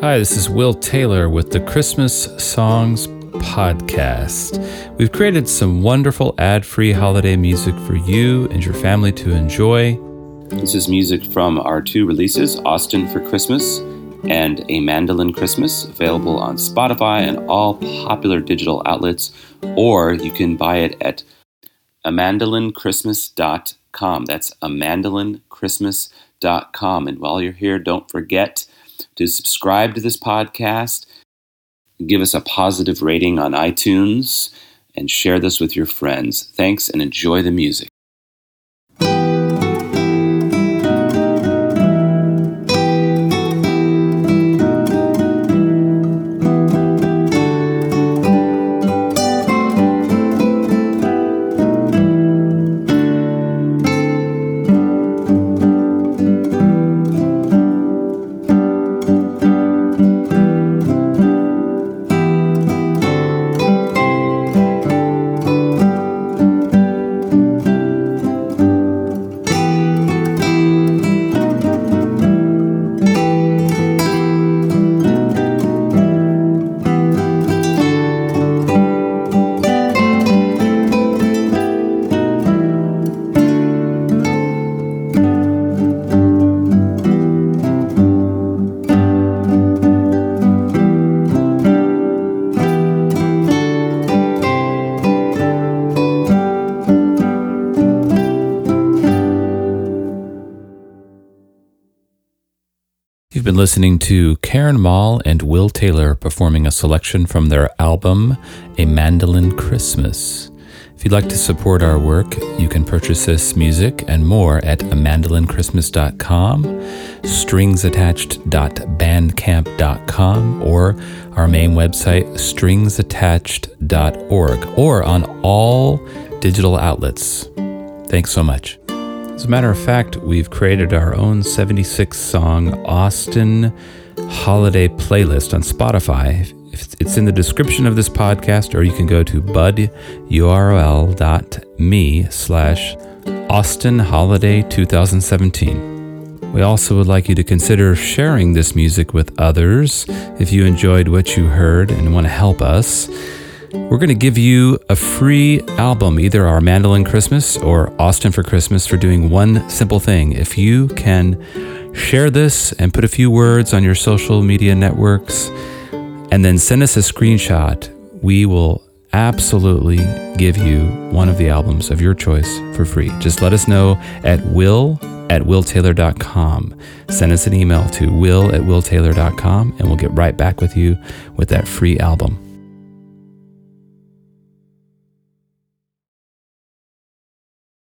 Hi, this is Will Taylor with the Christmas Songs Podcast. We've created some wonderful ad free holiday music for you and your family to enjoy. This is music from our two releases Austin for Christmas and A Mandolin Christmas, available on Spotify and all popular digital outlets, or you can buy it at amandolinchristmas.com. That's amandolinchristmas.com. And while you're here, don't forget to subscribe to this podcast, give us a positive rating on iTunes, and share this with your friends. Thanks and enjoy the music. You've been listening to Karen Mall and Will Taylor performing a selection from their album, A Mandolin Christmas. If you'd like to support our work, you can purchase this music and more at amandolinchristmas.com, stringsattached.bandcamp.com, or our main website, stringsattached.org, or on all digital outlets. Thanks so much. As a matter of fact, we've created our own 76 song Austin holiday playlist on Spotify. It's in the description of this podcast, or you can go to budurl.me slash Austin Holiday 2017. We also would like you to consider sharing this music with others if you enjoyed what you heard and want to help us. We're going to give you a free album, either our Mandolin Christmas or Austin for Christmas, for doing one simple thing. If you can share this and put a few words on your social media networks and then send us a screenshot, we will absolutely give you one of the albums of your choice for free. Just let us know at will at willtaylor.com. Send us an email to will at willtaylor.com and we'll get right back with you with that free album.